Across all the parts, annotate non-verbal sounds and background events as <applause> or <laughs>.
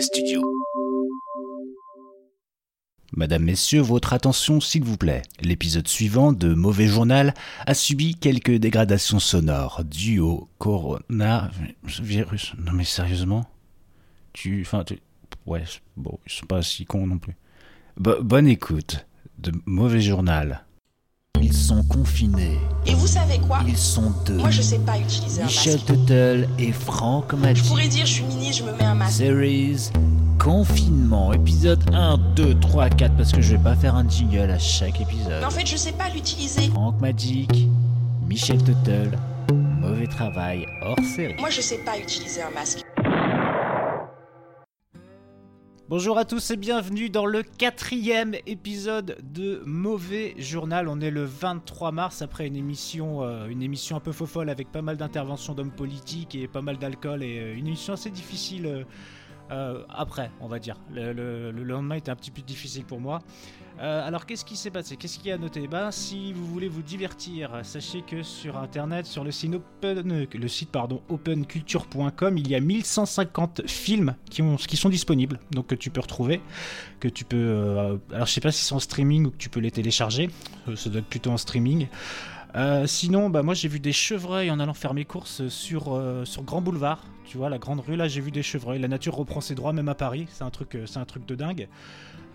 Studio. Madame, Messieurs, votre attention s'il vous plaît. L'épisode suivant de Mauvais Journal a subi quelques dégradations sonores dues au coronavirus. Non mais sérieusement? Tu... Enfin, tu... Ouais, bon, ils sont pas si cons non plus. bonne écoute de Mauvais Journal. Ils sont confinés. Et vous savez quoi Ils sont deux. Moi, je sais pas utiliser un Michel masque. Tuttle et Franck Magic. Je pourrais dire, je suis ministre, je me mets un masque. Series Confinement, épisode 1, 2, 3, 4, parce que je vais pas faire un jingle à chaque épisode. Mais en fait, je sais pas l'utiliser. Franck Magic, Michel Tuttle, mauvais travail hors série. Moi, je sais pas utiliser un masque. Bonjour à tous et bienvenue dans le quatrième épisode de Mauvais Journal. On est le 23 mars après une émission, euh, une émission un peu faux avec pas mal d'interventions d'hommes politiques et pas mal d'alcool et euh, une émission assez difficile euh, euh, après, on va dire. Le, le- le lendemain était un petit peu difficile pour moi. Euh, alors qu'est-ce qui s'est passé? Qu'est-ce qu'il y a à noter? Ben si vous voulez vous divertir, sachez que sur internet, sur le site open, euh, le pardon openculture.com, il y a 1150 films qui, ont, qui sont disponibles, donc que tu peux retrouver, que tu peux. alors je sais pas si c'est en streaming ou que tu peux les télécharger. Ça doit être plutôt en streaming. Euh, sinon, bah moi j'ai vu des chevreuils en allant faire mes courses sur, euh, sur Grand Boulevard. Tu vois, la grande rue là, j'ai vu des chevreuils. La nature reprend ses droits, même à Paris. C'est un truc, euh, c'est un truc de dingue.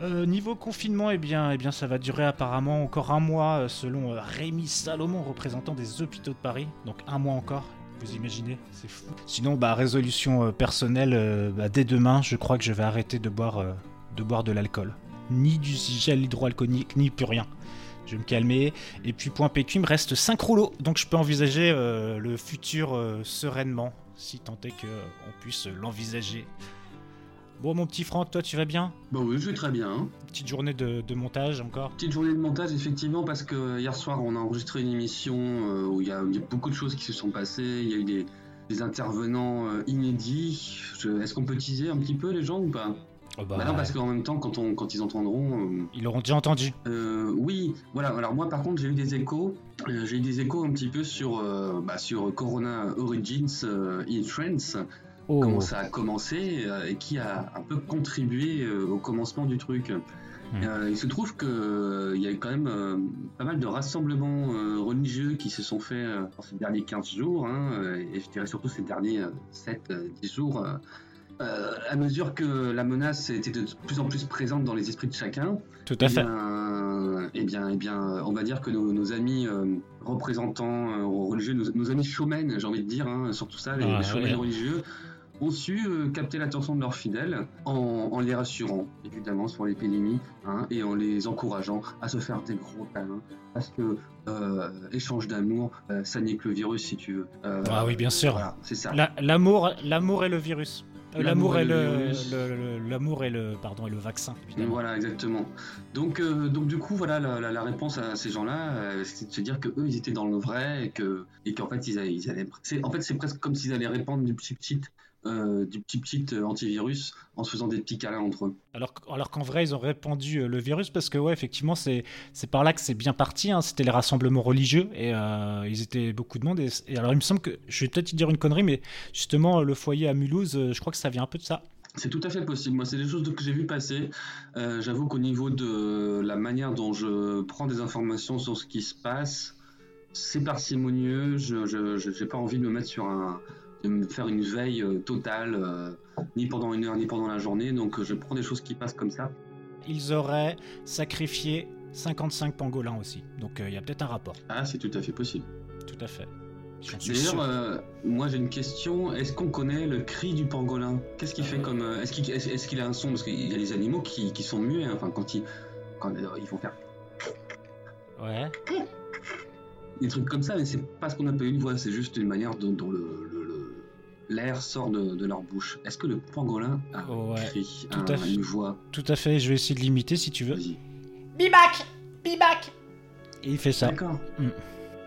Niveau confinement, eh bien, eh bien, ça va durer apparemment encore un mois, selon Rémi Salomon, représentant des hôpitaux de Paris. Donc un mois encore. Vous imaginez, c'est fou. Sinon, bah résolution personnelle. bah, dès demain, je crois que je vais arrêter de boire, de de l'alcool, ni du gel hydroalcoolique, ni plus rien. Je vais me calmer. Et puis point PQ, il me reste 5 rouleaux. Donc je peux envisager euh, le futur euh, sereinement, si tant est qu'on puisse l'envisager. Bon mon petit Franck, toi tu vas bien? Bah oui, je vais très bien. Petite journée de, de montage encore? Petite journée de montage, effectivement, parce que hier soir, on a enregistré une émission euh, où il y, a il y a beaucoup de choses qui se sont passées. Il y a eu des, des intervenants euh, inédits. Est-ce qu'on peut teaser un petit peu les gens ou pas? Oh bah, Bah non, parce qu'en même temps, quand, on, quand ils entendront. euh, Ils l'auront déjà entendu. euh, oui, voilà. Alors moi, par contre, j'ai eu des échos. Euh, j'ai eu des échos un petit peu sur, bah, sur Corona Origins in France. Oh, comment ça a commencé et qui a un peu contribué au commencement du truc. Euh, il se trouve que euh, il y a eu quand même pas mal de rassemblements religieux qui se sont faits ces derniers 15 jours, hein, et je dirais surtout ces derniers 7-10 jours, euh, à mesure que la menace était de plus en plus présente dans les esprits de chacun. tout à Eh fait. bien, eh bien, eh bien, on va dire que nos, nos amis euh, représentants euh, religieux, nos, nos amis showmen, j'ai envie de dire, hein, surtout ça, les, Ah, les showmen ouais. religieux, ont su capter l'attention de leurs fidèles en, en les rassurant, évidemment, sur l'épidémie, hein, et en les encourageant à se faire des gros câlins, parce que euh, échange d'amour, euh, ça n'est que le virus, si tu veux. Euh, Ah oui, bien sûr. Voilà, c'est ça. La- L'amour, l'amour et le virus. Euh, L'amour et et le l'amour et le, pardon, et le vaccin. Voilà, exactement. Donc, euh, donc du coup, voilà, la, la- la réponse à ces gens-là, euh, c'est de se dire que eux, ils étaient dans le vrai et que, et qu'en fait, ils allaient, ils allaient- c'est, en fait, c'est presque comme s'ils allaient répandre du petit petit, euh, du petit petit euh, antivirus en se faisant des petits câlins entre eux. Alors, alors qu'en vrai, ils ont répandu euh, le virus parce que, ouais, effectivement, c'est c'est par là que c'est bien parti. hein. C'était les rassemblements religieux et euh, ils étaient beaucoup de monde. Et, et alors, il me semble que, je vais peut-être dire une connerie, mais justement, le foyer à Mulhouse, je crois que ça vient un peu de ça. C'est tout à fait possible. Moi, c'est des choses que j'ai vu passer. Euh, j'avoue qu'au niveau de la manière dont je prends des informations sur ce qui se passe, c'est parcimonieux. Je j'ai pas envie de me mettre sur un de me faire une veille euh, totale, euh, ni pendant une heure, ni pendant la journée. Donc, euh, je prends des choses qui passent comme ça. Ils auraient sacrifié 55 pangolins aussi. Donc, euh, il y a peut-être un rapport. Ah, c'est tout à fait possible. Tout à fait. D'ailleurs, euh, moi j'ai une question. Est-ce qu'on connaît le cri du pangolin? Qu'est-ce qu'il fait comme Est-ce qu'il est-ce qu'il a un son? Parce qu'il y a des animaux qui, qui sont muets. hein. Enfin, quand ils quand ils vont faire Ouais. des trucs comme ça, mais c'est pas ce qu'on appelle une voix. C'est juste une manière dont, dont le le- le- l'air sort de, de leur bouche. Est-ce que le pangolin a un Ouais, cri, tout un- à fait. une voix Tout à fait. Je vais essayer de l'imiter si tu veux. Vas-y. Bibac Bibac Et il fait ça. D'accord. Mm.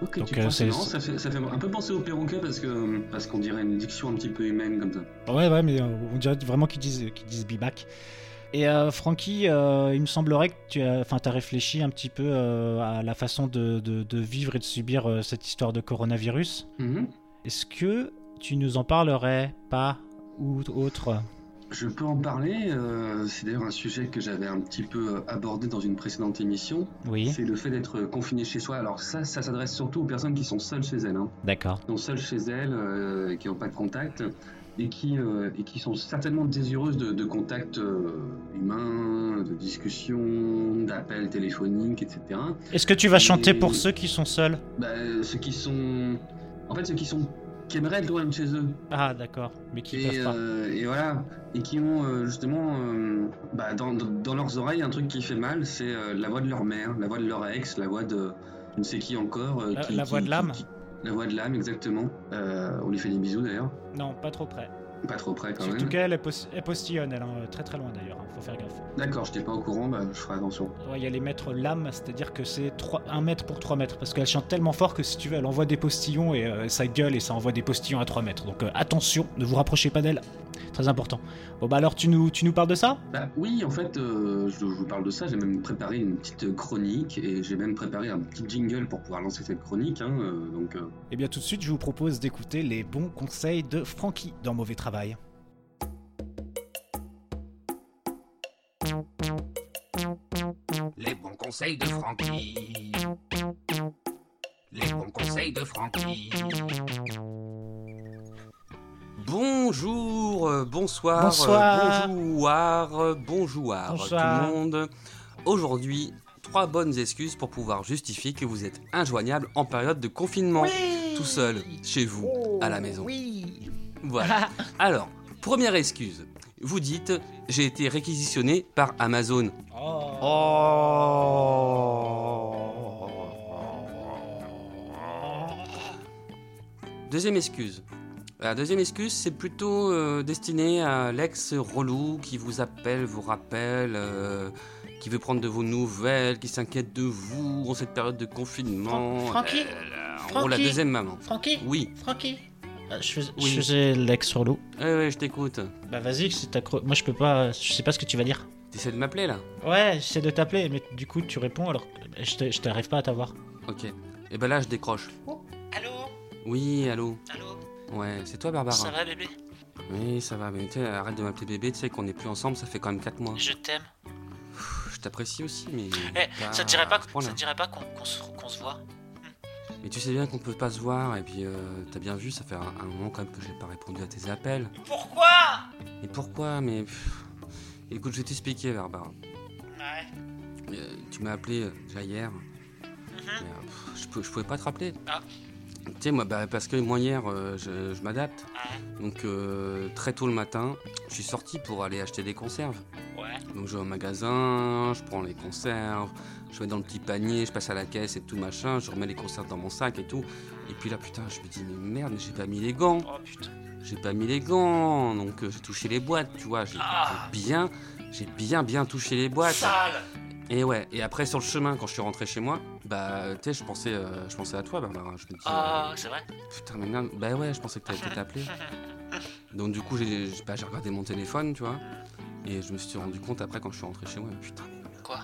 Ok, Donc, tu euh, c'est- ça fait, ça fait un peu penser au perroquet parce que parce qu'on dirait une diction un petit peu humaine comme ça. Ouais, ouais, mais euh, on dirait vraiment qu'ils disent, qu'ils disent bibac. Et euh, Francky, euh, il me semblerait que tu as, réfléchi un petit peu euh, à la façon de, de- de vivre et de subir euh, cette histoire de coronavirus. Mhm. Est-ce que tu nous en parlerais pas ou autre Je peux en parler. euh, c'est d'ailleurs un sujet que j'avais un petit peu euh, abordé dans une précédente émission. Oui, C'est le fait d'être confiné chez soi. Alors ça, ça s'adresse surtout aux personnes qui sont seules chez elles. Hein. d'accord. Qui sont seules chez elles, euh, qui n'ont pas de contact et qui, euh, et qui sont certainement désireuses de, de contact humain, de discussion, d'appels téléphoniques, etc. Est-ce que tu vas chanter Et- pour ceux qui sont seuls? Bah, ceux qui sont... En fait, ceux qui sont... qui aimeraient être loin de chez eux. Ah, d'accord, mais qui Et, pas. euh, et voilà, et qui ont euh, justement euh, bah, dans, dans- leurs oreilles un truc qui fait mal, c'est la voix de leur mère, la voix de leur ex, la voix de je ne sais qui encore. La- qui- la qui- voix de l'âme La voix de l'âme, exactement. On lui fait des bisous d'ailleurs, Non, pas trop près. Pas trop près quand Surtout même. qu'elle est, pos- elle postillonne, elle, hein, très très loin d'ailleurs, hein, faut faire gaffe. D'accord, je n'étais pas au courant, bah, je ferai attention. Ouais, il y a les mètres lames, c'est-à-dire que c'est 1 mètre pour 3 mètres, parce qu'elle chante tellement fort que si tu veux, elle envoie des postillons et euh, ça gueule et ça envoie des postillons à 3 mètres. Donc euh, attention, ne vous rapprochez pas d'elle, très important. Bon bah alors tu nous, tu nous parles de ça? Bah oui, en fait, euh, je, je vous parle de ça, j'ai même préparé une petite chronique et j'ai même préparé un petit jingle pour pouvoir lancer cette chronique. hein, euh, donc, euh, Eh bien tout de suite, je vous propose d'écouter les bons conseils de Francky dans Mauvais Travail. Les bons conseils de Francky. Les bons conseils de Francky. Bonjour, euh, bonsoir, Bonsoir. euh, bonjour, euh, bonjour Bonsoir. tout le monde. Aujourd'hui, trois bonnes excuses pour pouvoir justifier que vous êtes injoignable en période de confinement, tout seul, chez vous, à la maison. Oui Voilà. <laughs> Alors, première excuse. Vous dites, j'ai été réquisitionné par Amazon. Deuxième excuse. La deuxième excuse, c'est plutôt euh, destiné à l'ex relou qui vous appelle, vous rappelle, euh, qui veut prendre de vos nouvelles, qui s'inquiète de vous en cette période de confinement. Fran- Francky Euh, en gros, la deuxième maman. Francky Oui, Francky je, fais- Oui. je faisais l'ex relou. ouais, ouais, je t'écoute. Bah vas-y, moi je peux pas, je sais pas ce que tu vas dire. T'essaies de m'appeler là? Ouais, j'essaie de t'appeler, mais du coup tu réponds alors que je te- je t'arrive pas à t'avoir. Ok. Et ben là, je décroche. Allô? Oui, allô Allô? Ouais, c'est toi, Barbara Ça va bébé? Oui, ça va, mais arrête de m'appeler bébé, tu sais qu'on n'est plus ensemble, ça fait quand même 4 mois. Je t'aime. Je t'apprécie aussi, mais. Eh, ça te dirait pas, ça te dirait pas qu'on qu'on se, qu'on se voit? Mais tu sais bien qu'on peut pas se voir, et puis euh, t'as bien vu, ça fait un, un moment quand même que j'ai pas répondu à tes appels. Pourquoi? Et pourquoi? Mais. pff, Écoute, je vais t'expliquer, Barbara. Ouais. Euh, tu m'as appelé euh, déjà hier. mais, pff, je, pouvais pas te rappeler. Ah. Tu sais, moi, bah, parce que moi hier, euh, je, je m'adapte. Ouais. Donc, très tôt le matin, je suis sorti pour aller acheter des conserves. Donc je vais au magasin, je prends les conserves, je vais dans le petit panier, je passe à la caisse et tout machin, je remets les conserves dans mon sac et tout. Et puis là putain je me dis mais merde mais j'ai pas mis les gants, Oh putain. j'ai pas mis les gants, donc euh, j'ai touché les boîtes, tu vois, j'ai Ah. j'ai bien, j'ai bien bien touché les boîtes. Sale Et ouais, et après sur le chemin quand je suis rentré chez moi, bah tu sais je pensais, euh, je pensais à toi Barbara, je me dis Ah, c'est vrai? euh, putain mais merde, bah ouais je pensais que t'allais peut-être t'appeler. <laughs> Donc du coup j'ai bah, j'ai regardé mon téléphone tu vois, et je me suis rendu compte après quand je suis rentré chez moi, putain Quoi?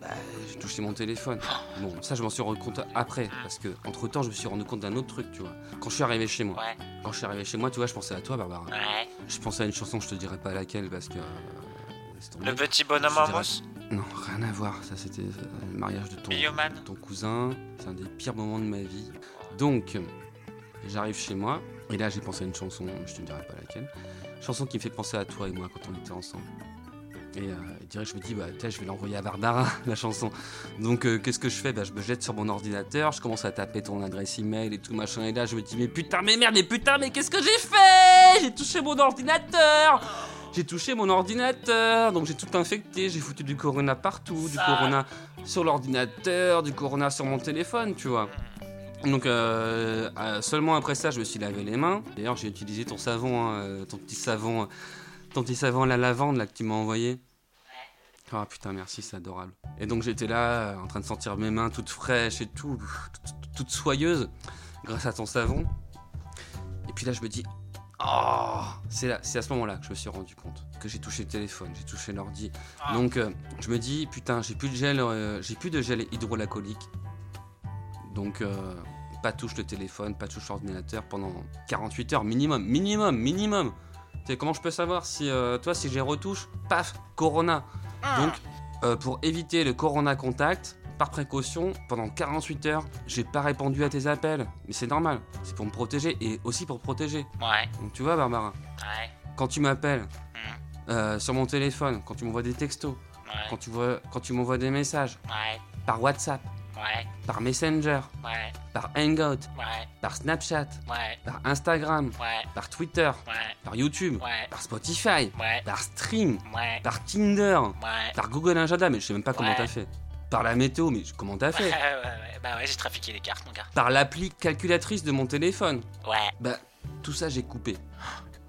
Bah, j'ai touché mon téléphone. Bon, ça, je m'en suis rendu compte après, parce que entre temps, je me suis rendu compte d'un autre truc, tu vois. Quand je suis arrivé chez moi, Ouais. quand je suis arrivé chez moi, tu vois, je pensais à toi, Barbara. Ouais. Je pensais à une chanson, je te dirai pas laquelle, parce que. euh. Le petit bonhomme en mousse? Non, rien à voir. Ça, c'était euh, le mariage de ton, Bioman de ton cousin. C'est un des pires moments de ma vie. Donc, j'arrive chez moi, et là, j'ai pensé à une chanson, je te dirai pas laquelle. Chanson qui me fait penser à toi et moi quand on était ensemble. Et euh, direct, je me dis, bah, tiens, je vais l'envoyer à Barbara, <laughs> la chanson. Donc, euh, qu'est-ce que je fais? Bah, Je me jette sur mon ordinateur, je commence à taper ton adresse email et tout machin. Et là, je me dis, mais putain, mais merde, mais putain, mais qu'est-ce que j'ai fait? J'ai touché mon ordinateur J'ai touché mon ordinateur, donc j'ai tout infecté, j'ai foutu du corona partout, du corona sur l'ordinateur, du corona sur mon téléphone, tu vois. Donc euh, euh, seulement après ça, je me suis lavé les mains. D'ailleurs, j'ai utilisé ton savon, hein, euh, ton petit savon, ton petit savon à la lavande là que tu m'as envoyé. Ah putain, merci, c'est adorable. Et donc j'étais là, en train de sentir mes mains toutes fraîches et tout, toutes, toutes soyeuses, grâce à ton savon. Et puis là, je me dis, oh, c'est là, c'est à ce moment-là que je me suis rendu compte que j'ai touché le téléphone, j'ai touché l'ordi. Ah. Donc euh, je me dis, putain, j'ai plus de gel, euh, j'ai plus de gel hydroalcoolique. Donc euh, pas touche le téléphone, pas touche l'ordinateur pendant 48 heures minimum, minimum, minimum. C'est comment je peux savoir si, euh, toi, si j'ai retouche, paf, Corona. Ah. Donc, euh, pour éviter le Corona contact, par précaution, pendant 48 heures, j'ai pas répondu à tes appels. Mais c'est normal, c'est pour me protéger et aussi pour protéger. Ouais, Donc tu vois, Barbara, ouais, quand tu m'appelles euh, sur mon téléphone, quand tu m'envoies des textos, quand tu, vois, quand tu m'envoies des messages ouais, par WhatsApp, ouais, par Messenger, ouais, par Hangout, ouais, par Snapchat, ouais, par Instagram, ouais, par Twitter, ouais, par YouTube, ouais, par Spotify, ouais, par Stream, ouais, par Tinder, ouais. par Google Agenda, mais je sais même pas comment Ouais. t'as fait. Par la météo, mais comment t'as Ouais, fait ouais, ouais, bah ouais, j'ai trafiqué les cartes, mon gars. Par l'appli calculatrice de mon téléphone. Ouais, Bah, tout ça j'ai coupé.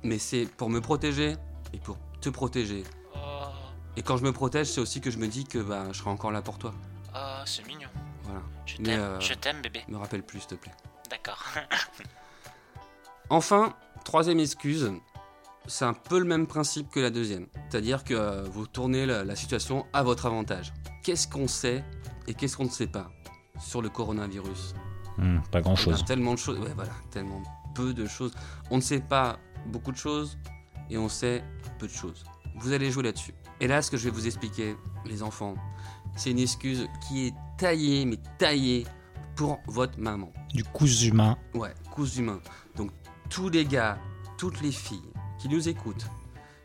Mais c'est pour me protéger et pour te protéger. oh, Et quand je me protège, c'est aussi que je me dis que bah, je serai encore là pour toi. oh, c'est mignon. Voilà. Je t'aime, euh, je t'aime, bébé. Me rappelle plus, s'il te plaît. D'accord. <laughs> Enfin, troisième excuse, c'est un peu le même principe que la deuxième. C'est-à-dire que euh, vous tournez la, la situation à votre avantage. Qu'est-ce qu'on sait et qu'est-ce qu'on ne sait pas sur le coronavirus? Hmm, pas grand Il y a chose. tellement de choses, ouais, voilà, tellement peu de choses. On ne sait pas beaucoup de choses et on sait peu de choses. Vous allez jouer là-dessus. Et là, ce que je vais vous expliquer, les enfants, c'est une excuse qui est taillée, mais taillée pour votre maman. Du cousu humain. Ouais, cousu humain. Donc tous les gars, toutes les filles qui nous écoutent,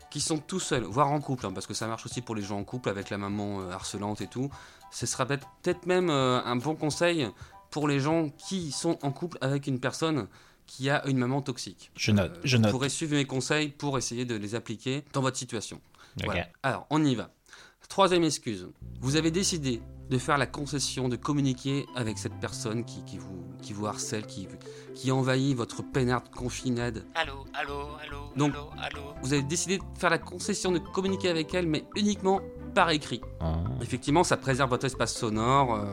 qui sont tout seuls, voire en couple, hein, parce que ça marche aussi pour les gens en couple avec la maman euh, harcelante et tout, ce sera peut-être même euh, un bon conseil pour les gens qui sont en couple avec une personne qui a une maman toxique. Je note, Euh, je Vous note. pourrez suivre mes conseils pour essayer de les appliquer dans votre situation. Ok. Voilà. Alors, on y va. Troisième excuse. Vous avez décidé de faire la concession de communiquer avec cette personne qui, qui vous, qui vous harcèle, qui, qui envahit votre peinarde confinade. Allô, allô, allô, Donc- allô, allô. Vous avez décidé de faire la concession de communiquer avec elle, mais uniquement par écrit. Ah. Effectivement, ça préserve votre espace sonore. euh,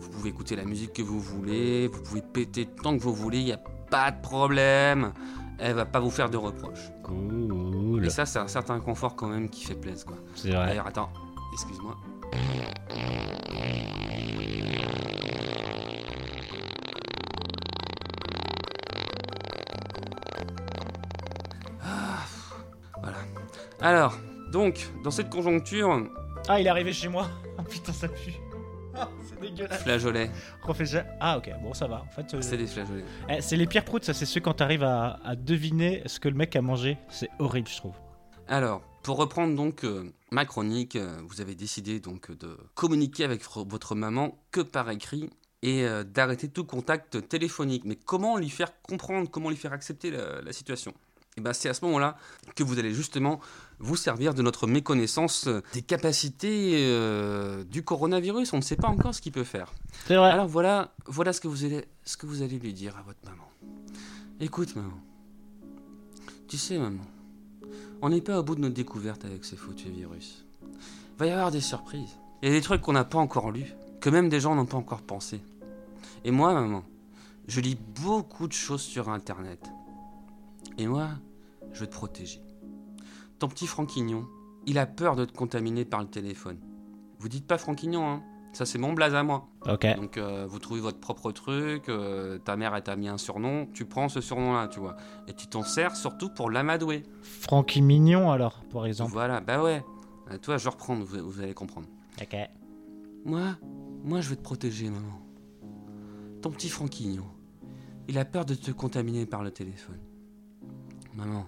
vous pouvez écouter la musique que vous voulez. Vous pouvez péter tant que vous voulez. Il n'y a pas de problème. Elle va pas vous faire de reproches. Cool. Et ça, c'est un certain confort quand même qui fait plaisir, quoi. C'est vrai. D'ailleurs, attends, excuse-moi. Ah, Voilà. Alors, donc, dans cette conjoncture, Ah, il est arrivé chez moi. <laughs> Oh putain, ça pue. Ah, <laughs> c'est dégueulasse. flageolet, ça. Ah, ok, bon, ça va. En fait, euh, c'est des flageolets. eh, c'est les pires proutes, ça. C'est ceux quand t'arrives à, à deviner ce que le mec a mangé. C'est horrible, je trouve. Alors, pour reprendre donc euh, ma chronique, euh, vous avez décidé donc de communiquer avec votre maman que par écrit et euh, d'arrêter tout contact téléphonique. Mais comment lui faire comprendre, comment lui faire accepter la, la situation? Et ben c'est à ce moment-là que vous allez justement vous servir de notre méconnaissance des capacités du coronavirus. On ne sait pas encore ce qu'il peut faire. C'est vrai. Alors voilà, voilà ce que vous allez, ce que vous allez lui dire à votre maman. Écoute, maman. Tu sais, maman, on n'est pas au bout de notre découverte avec ces foutus virus. Va y avoir des surprises. Il y a des trucs qu'on n'a pas encore lus, que même des gens n'ont pas encore pensé. Et moi, maman, je lis beaucoup de choses sur Internet. Et moi, je veux te protéger. Ton petit Franquignon, il a peur de te contaminer par le téléphone. Vous dites pas Franquignon, hein? Ça, c'est mon blaze à moi. Ok. Donc euh, vous trouvez votre propre truc, euh, ta mère elle t'a mis un surnom, tu prends ce surnom-là, tu vois. Et tu t'en sers surtout pour l'amadouer. Francky Mignon, alors, par exemple. Voilà, bah ouais. Euh, toi, je reprends, vous, vous allez comprendre. Ok. Moi, moi je vais te protéger, maman. Ton petit Franquignon, il a peur de te contaminer par le téléphone. Maman,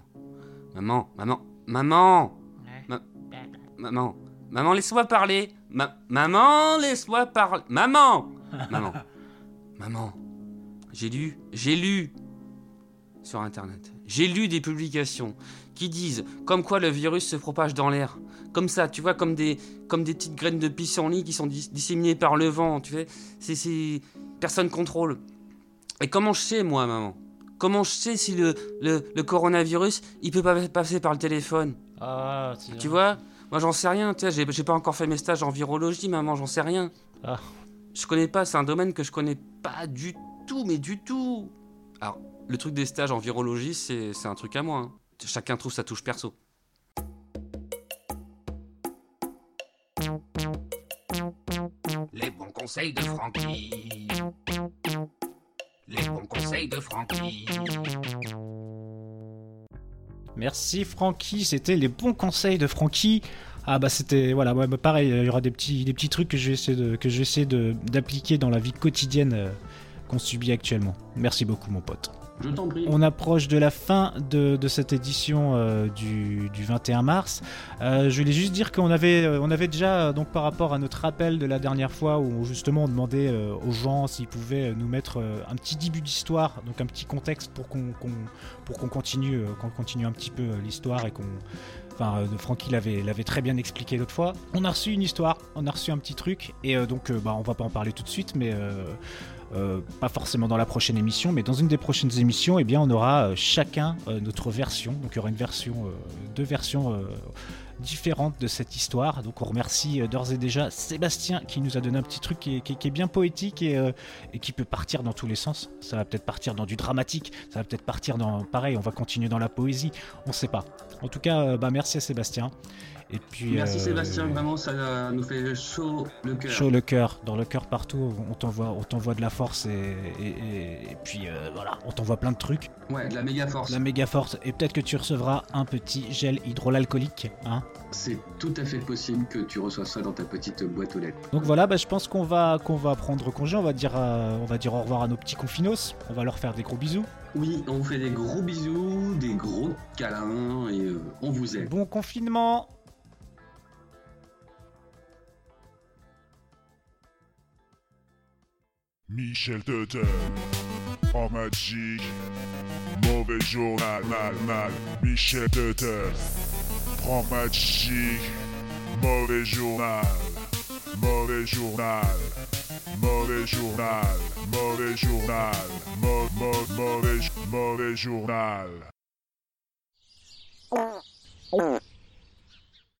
maman, maman, maman, Ma- maman, maman, laisse-moi parler. Ma- maman, laisse-moi parler. Maman, <laughs> maman, maman. J'ai lu, j'ai lu sur internet. J'ai lu des publications qui disent comme quoi le virus se propage dans l'air. Comme ça, tu vois, comme des, comme des petites graines de pissenlit qui sont dis- disséminées par le vent, tu. C'est, c'est... Personne contrôle. Et comment je sais, moi, maman? Comment je sais si le, le, le coronavirus, il peut pas passer par le téléphone? Ah, tu vois? Moi, j'en sais rien, tu sais, j'ai- j'ai pas encore fait mes stages en virologie, maman, j'en sais rien. Ah. Je connais pas, c'est un domaine que je connais pas du tout, mais du tout. Alors, le truc des stages en virologie, c'est c'est un truc à moi. hein. Chacun trouve sa touche perso. Les bons conseils de Francky. Les bons conseils de Francky. Merci Francky, c'était les bons conseils de Francky. Ah bah c'était voilà ouais, bah, pareil il y aura des petits trucs que je vais essayer de que je vais essayer d'appliquer dans la vie quotidienne euh, qu'on subit actuellement. Merci beaucoup mon pote. On approche de la fin de, cette édition euh, du, du 21 mars. Euh, je voulais juste dire qu'on avait, euh, déjà, donc par rapport à notre rappel de la dernière fois, où justement on demandait aux gens s'ils pouvaient nous mettre un petit début d'histoire, donc un petit contexte pour pour qu'on continue, qu'on continue un petit peu l'histoire et qu'on. Enfin, euh, Francky l'avait très bien expliqué l'autre fois. On a reçu une histoire, on a reçu un petit truc, et euh, donc euh, bah, on va pas en parler tout de suite, mais pas forcément dans la prochaine émission, mais dans une des prochaines émissions, eh bien, on aura chacun notre version. Donc, il y aura une version, deux versions différentes de cette histoire. Donc, on remercie euh, d'ores et déjà Sébastien qui nous a donné un petit truc qui est, bien poétique et, euh, et qui peut partir dans tous les sens. Ça va peut-être partir dans du dramatique, ça va peut-être partir dans, pareil, on va continuer dans la poésie. On sait pas. En tout cas, euh, bah, merci à Sébastien. Et puis, Merci euh, Sébastien, vraiment ça euh, nous fait chaud le cœur. Chaud le cœur, dans le cœur partout, on t'envoie, on t'envoie de la force et, et- et- et puis euh, voilà, on t'envoie plein de trucs, Ouais, de la méga force. la méga force et peut-être que tu recevras un petit gel hydroalcoolique, hein. C'est tout à fait possible que tu reçois ça dans ta petite boîte aux lettres. Donc voilà, bah, je pense qu'on va, qu'on va prendre congé, on va dire, euh, on va dire au revoir à nos petits confinos, on va leur faire des gros bisous. Oui, on vous fait des gros bisous, des gros câlins et on vous aime. Bon confinement. Michel Tutter, en magique, mauvais journal, mal, mal. Michel Tutter, prends magique, mauvais journal, mauvais journal, mauvais journal, mauvais journal, mau- mau- mauvais, mauvais journal.